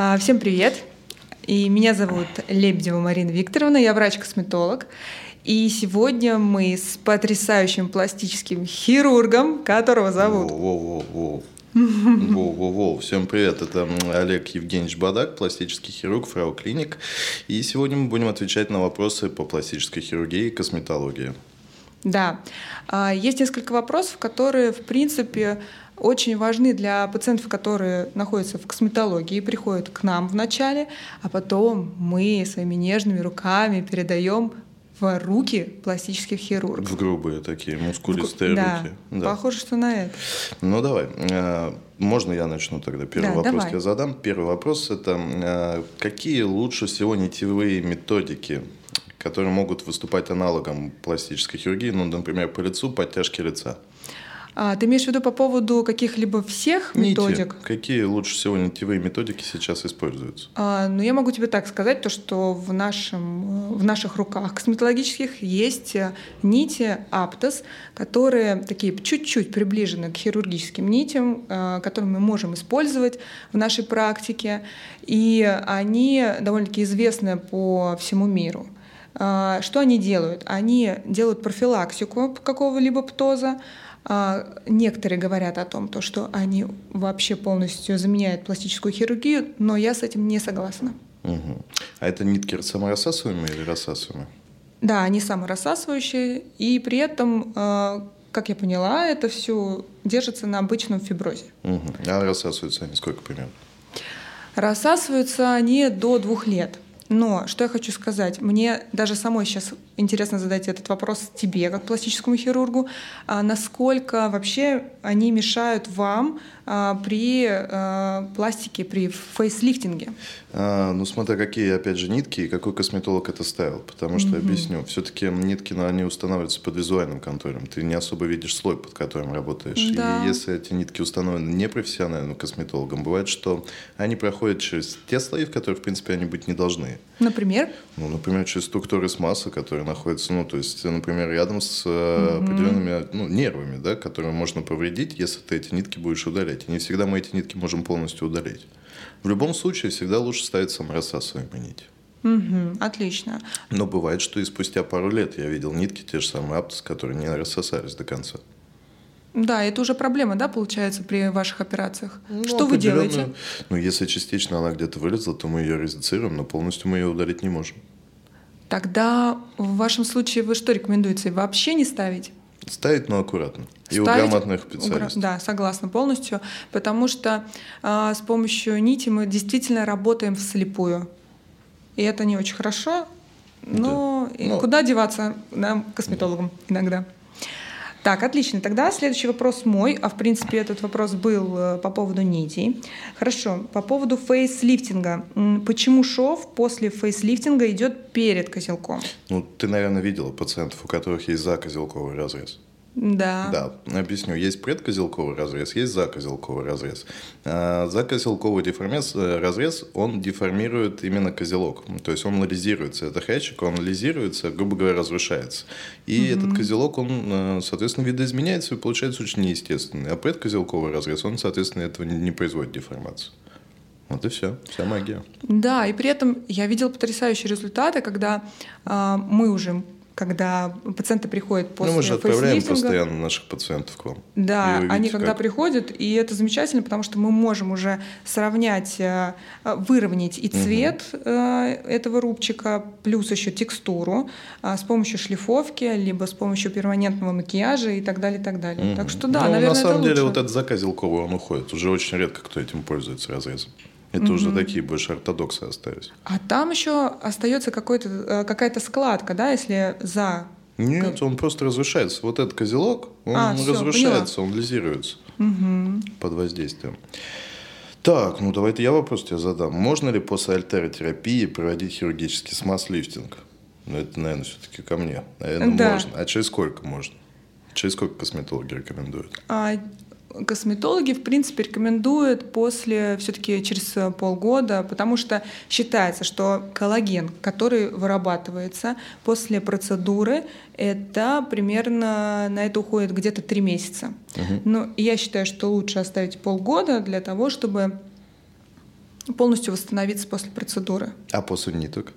А, всем привет! И меня зовут Лебедева Марина Викторовна, я врач-косметолог. И сегодня мы с потрясающим пластическим хирургом, которого зовут... Воу-воу-воу. Воу-воу-воу. Всем привет, это Олег Евгеньевич Бадак, пластический хирург, фрау клиник. И сегодня мы будем отвечать на вопросы по пластической хирургии и косметологии. Да, А, есть несколько вопросов, которые, в принципе, очень важны для пациентов, которые находятся в косметологии, приходят к нам вначале, а потом мы своими нежными руками передаем в руки пластических хирургов. В грубые такие, мускулистые да, руки. похоже, что на это. Ну давай, Э, можно я начну тогда? Первый Да, вопрос давай. я задам. Первый вопрос это э, какие лучше всего нитевые методики, которые могут выступать аналогом пластической хирургии, ну, например, по лицу, подтяжки лица? А, ты имеешь в виду по поводу каких-либо всех Нити. методик? Какие лучше всего нитевые методики сейчас используются? А, Ну, я могу тебе так сказать, то, что в, нашем, э, в наших руках косметологических есть э, нити Аптос, которые такие чуть-чуть приближены к хирургическим нитям, э, которые мы можем использовать в нашей практике. И они довольно-таки известны по всему миру. А, Что они делают? Они делают профилактику какого-либо птоза, Некоторые говорят о том, то, что они вообще полностью заменяют пластическую хирургию, но я с этим не согласна. Мгм. А это нитки саморассасываемые или рассасываемые? Да, они саморассасывающие, и при этом, э, как я поняла, это все держится на обычном фиброзе. Мгм. А рассасываются они сколько примерно? Рассасываются они до двух лет. Но что я хочу сказать, мне даже самой сейчас интересно задать этот вопрос тебе, как пластическому хирургу, а насколько вообще они мешают вам а, при а, пластике, при фейслифтинге? А, ну, смотря какие, опять же, нитки и какой косметолог это ставил. Потому что, объясню, все-таки нитки, ну, они устанавливаются под визуальным контролем. Ты не особо видишь слой, под которым работаешь. Да. И если эти нитки установлены непрофессиональным косметологом, бывает, что они проходят через те слои, в которых, в принципе, они быть не должны. Например, Ну, например, через структуры с массы, которые находятся, ну, то есть, например, рядом с э, определенными ну, нервами, да, которые можно повредить, если ты эти нитки будешь удалять. И не всегда мы эти нитки можем полностью удалить. В любом случае, всегда лучше ставить саморассасываемые нити. Мгм, отлично. Но бывает, что и спустя пару лет я видел нитки, те же самые Аптос, которые не рассосались до конца. Да, это уже проблема, да, получается, при ваших операциях? Ну, что вы делаете? Ну, если частично она где-то вылезла, то мы ее резицируем, но полностью мы ее удалить не можем. Тогда в вашем случае вы что рекомендуете? Вообще не ставить? Ставить, но аккуратно. И у Ставить грамотных у гра- специалистов. Да, согласна полностью, потому что а, с помощью нити мы действительно работаем вслепую. И это не очень хорошо, но и Ну. куда деваться нам, косметологам, иногда. Так, отлично. Тогда следующий вопрос мой, а в принципе этот вопрос был э, по поводу нитей. Хорошо, по поводу фейслифтинга. Почему шов после фейслифтинга идет перед козелком? Ну, ты, наверное, видела пациентов, у которых есть закозелковый разрез. Да. Да, объясню. Есть предкозелковый разрез, есть закозелковый разрез. А, Закозелковый деформез, э, разрез, он деформирует именно козелок. То есть он лизируется. Это хрящик, он лизируется, грубо говоря, разрушается. И этот козелок, он, э, соответственно, видоизменяется и получается очень неестественный. А предкозелковый разрез, он, соответственно, этого не производит деформацию. Вот и все. Вся магия. Да, и при этом я видела потрясающие результаты, когда а, мы уже, когда пациенты приходят после ну, мы же отправляем постоянно наших пациентов к вам. Да, вы они когда как. приходят, и это замечательно, потому что мы можем уже сравнять, э, э, выровнять и цвет э, этого рубчика, плюс еще текстуру с помощью шлифовки, либо с помощью перманентного макияжа и так далее, и так далее. Так что да, Ну, наверное, на самом деле лучше. вот этот заказелковый, он уходит. Уже очень редко кто этим пользуется разрезом. Это уже такие больше ортодоксы остались. А там еще остается какой-то, э, какая-то складка, да, если за Нет, он просто разрушается. Вот этот козелок, он А, разрушается, он лизируется под воздействием. Так, ну давай-то я вопрос тебе задам. Можно ли после альтеротерапии проводить хирургический смаз-лифтинг? Ну, это, наверное, все-таки ко мне. Наверное, Да. можно. А через сколько можно? Через сколько косметологи рекомендуют? А, косметологи, в принципе, рекомендуют после все-таки через э, полгода, потому что считается, что коллаген, который вырабатывается после процедуры, это примерно на это уходит где-то три месяца. Но я считаю, что лучше оставить полгода для того, чтобы полностью восстановиться после процедуры. А после ниток?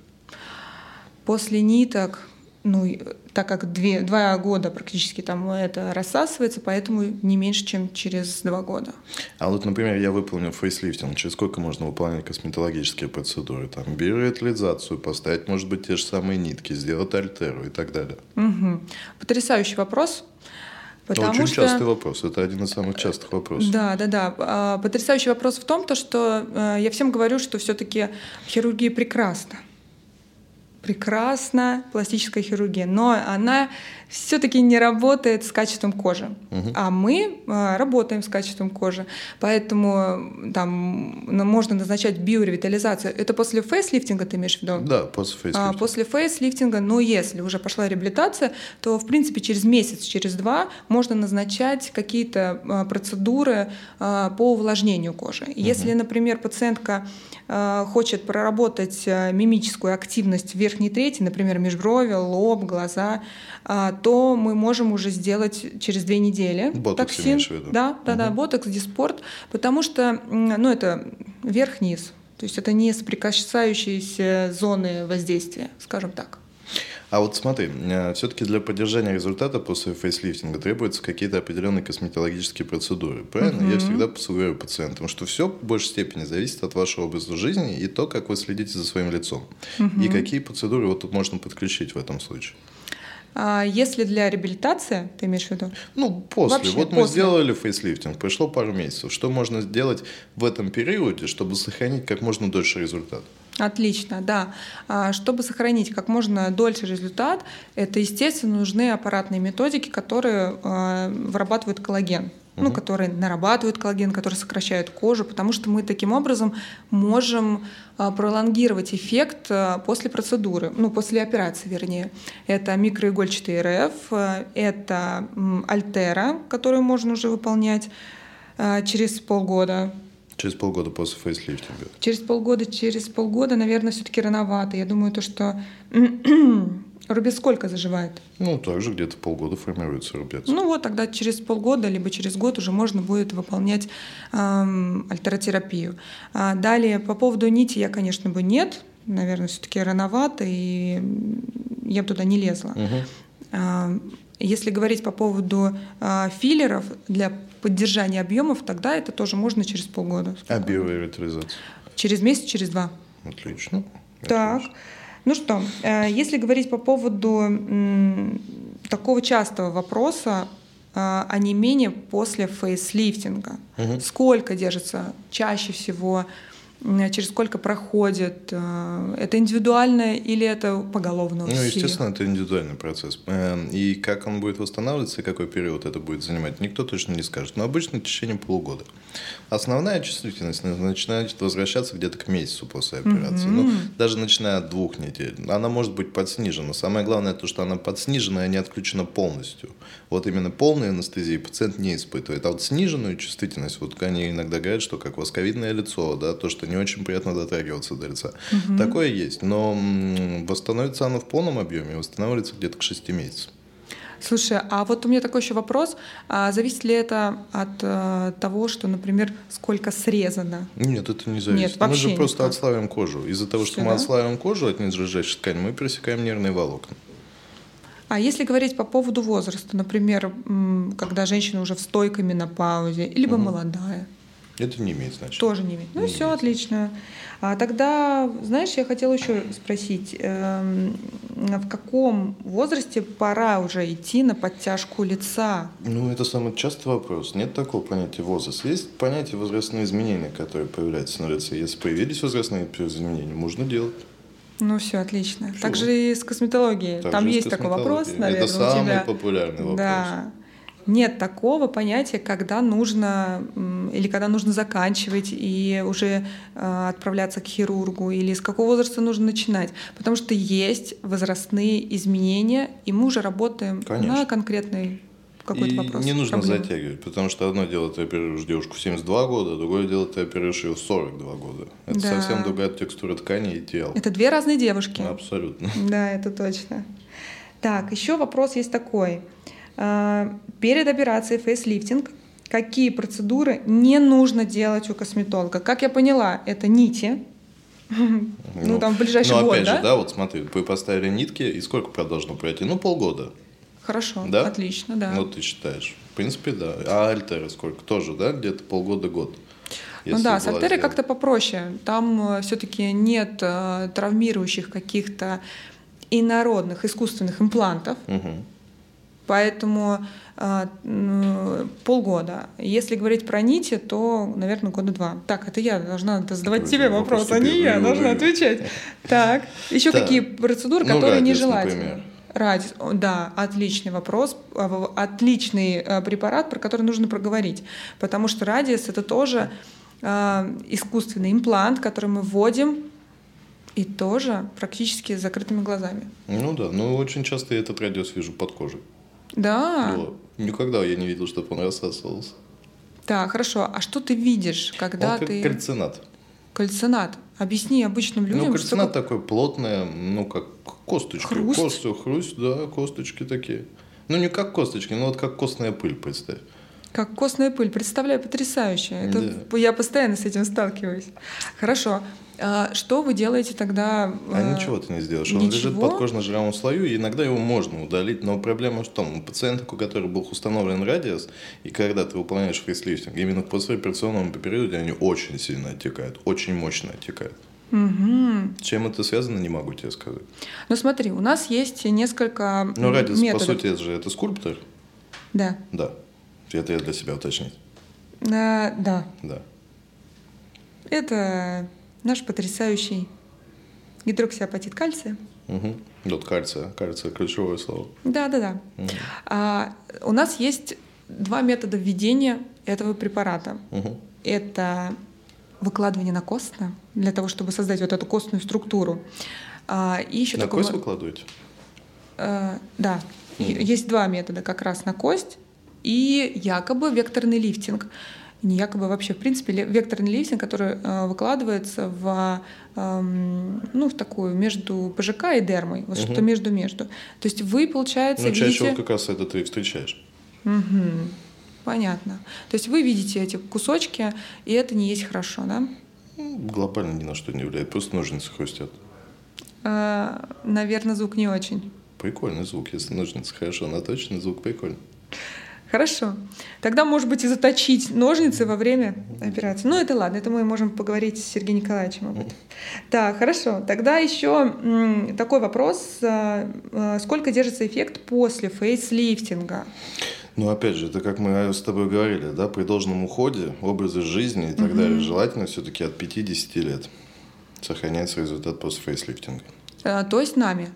После ниток, ну, так как две, два года практически там это рассасывается, поэтому не меньше, чем через два года. А вот, например, я выполнил фейслифтинг. Через сколько можно выполнять косметологические процедуры? Там биоретализацию поставить, может быть, те же самые нитки, сделать альтеру и так далее. Угу. Потрясающий вопрос. Потому Очень что... частый вопрос. Это один из самых частых вопросов. Да, да, да. А, потрясающий вопрос в том, то, что э, я всем говорю, что все-таки хирургия прекрасна прекрасна пластическая хирургия, но она все-таки не работает с качеством кожи. Угу. А мы а, работаем с качеством кожи. Поэтому там можно назначать биоревитализацию. Это после фейслифтинга ты имеешь в виду? Да, после фейслифтинга. А, после фейслифтинга, но если уже пошла реабилитация, то в принципе через месяц, через два можно назначать какие-то а, процедуры а, по увлажнению кожи. Угу. Если, например, пациентка а, хочет проработать а, мимическую активность в верхней трети, например, межброви, лоб, глаза, а, то мы можем уже сделать через две недели. Ботокс токсин. имеешь в виду? Да, да, угу. да, ботокс, диспорт, потому что, ну, это верх-низ, то есть это не соприкасающиеся зоны воздействия, скажем так. А вот смотри, э, все-таки для поддержания результата после фейслифтинга требуются какие-то определенные косметологические процедуры. Правильно? Угу. Я всегда говорю пациентам, что все в большей степени зависит от вашего образа жизни и то, как вы следите за своим лицом. Угу. И какие процедуры вот тут можно подключить в этом случае. А если для реабилитации, ты имеешь в виду? Ну, после. Вообще, вот мы сделали фейслифтинг, прошло пару месяцев. Что можно сделать в этом периоде, чтобы сохранить как можно дольше результат? Отлично, да. А, чтобы сохранить как можно дольше результат, это, естественно, нужны аппаратные методики, которые а, вырабатывают коллаген ну, которые нарабатывают коллаген, которые сокращают кожу, потому что мы таким образом можем а, пролонгировать эффект а, после процедуры, ну, после операции, вернее. Это микроигольчатый РФ, а, это альтера, которую можно уже выполнять через полгода. Через полгода после фейслифтинга? Через полгода, через полгода, наверное, все-таки рановато. Я думаю, то, что Рубец сколько заживает? Ну, также где-то полгода формируется рубец. Ну вот, тогда через полгода, либо через год уже можно будет выполнять эм, альтеротерапию. А далее, по поводу нити я, конечно, бы нет. Наверное, все-таки рановато, и я бы туда не лезла. Угу. Если говорить по поводу а, филлеров для поддержания объемов, тогда это тоже можно через полгода. А биоревитализация? Через месяц, через два. Отлично. Так. Отлично. Ну что, э, если говорить по поводу такого частого вопроса, э, а не менее после фейслифтинга. Угу. Сколько держится чаще всего через сколько проходит? Э, это индивидуально или это поголовно? Ну, естественно, это индивидуальный процесс. Эм, и как он будет восстанавливаться, и какой период это будет занимать, никто точно не скажет. Но обычно в течение полугода. Основная чувствительность начинает возвращаться где-то к месяцу после операции. Mm-hmm. Ну, даже начиная от двух недель. Она может быть подснижена. Самое главное то, что она подснижена, а не отключена полностью. Вот именно полной анестезии пациент не испытывает. А вот сниженную чувствительность, вот они иногда говорят, что как восковидное лицо, да, то, что не очень приятно дотрагиваться до лица. Угу. Такое есть, но восстановится оно в полном объеме, восстанавливается где-то к 6 месяцам. Слушай, а вот у меня такой еще вопрос. А зависит ли это от э, того, что, например, сколько срезано? Нет, это не зависит. Нет, мы же никак. просто отслаиваем кожу. Из-за того, что, что мы да? отслаиваем кожу от неизжижающей ткани, мы пересекаем нервные волокна. А если говорить по поводу возраста, например, когда женщина уже в стойкой менопаузе, либо угу. молодая? Это не имеет значения. Тоже не имеет. Ну, не все имеет. отлично. А тогда, знаешь, я хотела еще спросить, э, в каком возрасте пора уже идти на подтяжку лица? Ну, это самый частый вопрос. Нет такого понятия возраст. Есть понятие возрастные изменения, которые появляются на лице. Если появились возрастные изменения, можно делать. Ну все, отлично. Все. Также и с косметологией. Так Там есть такой вопрос, наверное, Это самый у тебя. популярный вопрос. Да нет такого понятия, когда нужно или когда нужно заканчивать и уже э, отправляться к хирургу, или с какого возраста нужно начинать. Потому что есть возрастные изменения, и мы уже работаем Конечно. на конкретный какой-то и вопрос. Не нужно проблемы. затягивать, потому что одно дело ты оперируешь девушку в 72 года, другое дело ты оперируешь ее в 42 года. Это да. совсем другая текстура ткани и тела. Это две разные девушки. Абсолютно. Да, это точно. Так, еще вопрос есть такой. А, перед операцией фейслифтинг какие процедуры не нужно делать у косметолога. Как я поняла, это нити. Ну, там в ближайший ну, год, опять да? же, да, вот смотри, вы поставили нитки, и сколько должно пройти? Ну, полгода. Хорошо, Да? отлично, да. Вот ты считаешь. В принципе, да. А альтеры сколько? Тоже, да? Где-то полгода-год. Ну да, с сделана. как-то попроще. Там все-таки нет э, травмирующих каких-то инородных искусственных имплантов, Мгм. Поэтому м, полгода. Если говорить про нити, то, наверное, года два. Так, это я должна задавать тебе вопрос, вопрос а не я Вы- должна вы- отвечать. Так, еще Так. какие процедуры, Ну, которые радиус, нежелательны? например. Радиус, да, отличный вопрос, А, отличный э, препарат, про который нужно проговорить, потому что радиус это тоже искусственный имплант, который мы вводим и тоже практически с закрытыми глазами. Ну да, ну очень часто я этот радиус вижу под кожей. Да, Да. Никогда я не видел, чтобы он рассасывался. так, хорошо. А что ты видишь, когда он как ты кальцинат. кальцинат? Объясни обычным людям, ну, что кальцинат такой плотное, ну, как косточки. Хруст? Косту- хруст, да, косточки такие. Ну, не как косточки, но вот как костная пыль, представь. Как костная пыль, представляю, потрясающе. Это, Я постоянно с этим сталкиваюсь. Хорошо. А что вы делаете тогда? А э, ничего ты не сделаешь. Он лежит ничего? под кожно-жировом слою, и иногда его можно удалить. Но проблема в том, у пациента, у которого был установлен радиус, и когда ты выполняешь фейслифтинг, именно в послеоперационном периоде они очень сильно оттекают, очень мощно оттекают. С чем это связано, не могу тебе сказать. Ну смотри, у нас есть несколько Но радиус, методов. по сути, это же это скульптор. Да. Да. Это я для себя уточнить. А, да. Да. Это наш потрясающий гидроксиапатит кальция. Угу. Вот кальция. Кальция ключевое слово. Да, да, да. Мгм. А, у нас есть два метода введения этого препарата. Мгм. Это выкладывание накостно, для того, чтобы создать вот эту костную структуру. А, и еще На такой кость выкладываете? Э, да, Е- есть два метода как раз на кость и якобы векторный лифтинг. Не якобы вообще, в принципе, векторный лифтинг, который э, выкладывается в, эм, ну, в такую между ПЖК и дермой, вот Мгм. что-то между-между. То есть вы, получается, Ну, чаще видите... всего как раз это ты встречаешь. Мгм. Понятно. То есть вы видите эти кусочки, и это не есть хорошо, да? Ну, Глобально ни на что не влияет, просто ножницы хрустят. наверное, звук не очень. Прикольный звук, если ножницы хорошо наточены, звук прикольный. Хорошо. Тогда, может быть, и заточить ножницы во время операции. Ну, это ладно, это мы можем поговорить с Сергеем Николаевичем об этом. Так, хорошо. Тогда еще такой вопрос. а, а, Сколько держится эффект после фейслифтинга? Ну, опять же, это как мы с тобой говорили, да, при должном уходе, образе жизни и так далее, желательно все-таки от 50 лет сохраняется результат после фейслифтинга. А, То есть нами.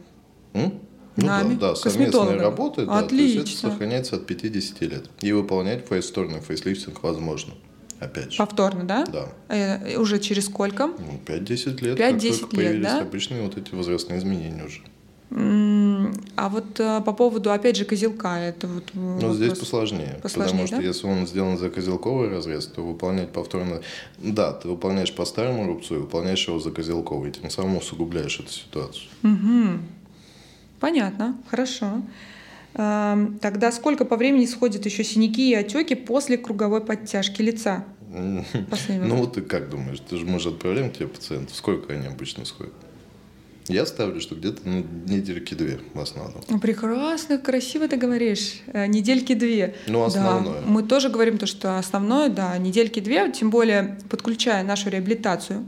М? Ну Нами, да, да, совместная косметологами. работа, да, то есть это Отлично. сохраняется от 50 лет. И выполнять фейс-сторный фейслифтинг возможно. Опять же. Повторно, да? Да. Э, Уже через сколько? Ну, 5-10 лет, 5-10 как только лет, появились да? обычные вот эти возрастные изменения уже. А вот э, по поводу, опять же, козелка, это вот э, Но здесь посложнее, Посложнее, потому что да? если он сделан за козелковый разрез, то выполнять повторно... Да, ты выполняешь по старому рубцу и выполняешь его за козелковый, тем самым усугубляешь эту ситуацию. Мгм. Понятно, хорошо. Эм, Тогда сколько по времени сходят еще синяки и отеки после круговой подтяжки лица? Последний Ну вот ты как думаешь, ты же мы же отправляем тебе пациентов, сколько они обычно сходят? Я ставлю, что где-то ну, недельки две в основном. Ну, Прекрасно, красиво ты говоришь. Э, Недельки две. Ну, основное. Да, мы тоже говорим то, что основное, да, недельки две, тем более подключая нашу реабилитацию,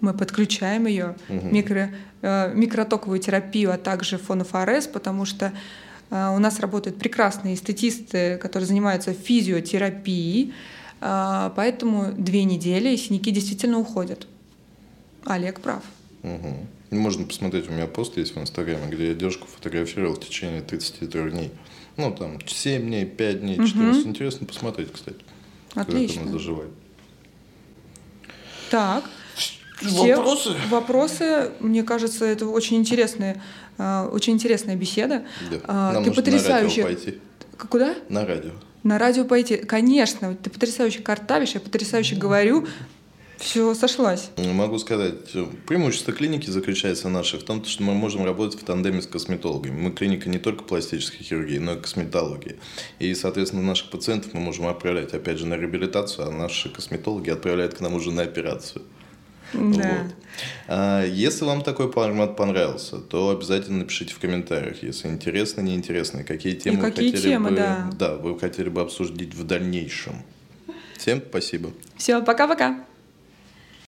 мы подключаем ее, Мгм. микро, э, микротоковую терапию, а также фонофорез, потому что э, у нас работают прекрасные эстетисты, которые занимаются физиотерапией, э, поэтому две недели и синяки действительно уходят. Олег прав. Ну, Можно посмотреть, у меня пост есть в Инстаграме, где я девушку фотографировал в течение 33 дней. Ну, там, 7 дней, 5 дней, 14. Интересно посмотреть, кстати. Как это Отлично. заживает. Так. Все Вопросы? Вопросы, мне кажется, это очень интересная, э, очень интересная беседа. Да. А, Нам ты потрясающе. на радио пойти. К- Куда? На радио. На радио пойти. Конечно, ты потрясающе картавишь, я потрясающе говорю. все сошлось. Могу сказать, преимущество клиники заключается в наших в том, что мы можем работать в тандеме с косметологами. Мы клиника не только пластической хирургии, но и косметологии. И, соответственно, наших пациентов мы можем отправлять, опять же, на реабилитацию, а наши косметологи отправляют к нам уже на операцию. Да. Вот. А если вам такой формат понравился, то обязательно напишите в комментариях, если интересно, неинтересно, какие темы и какие вы хотели темы, бы, да. да, вы хотели бы обсудить в дальнейшем. Всем спасибо. Все, пока-пока.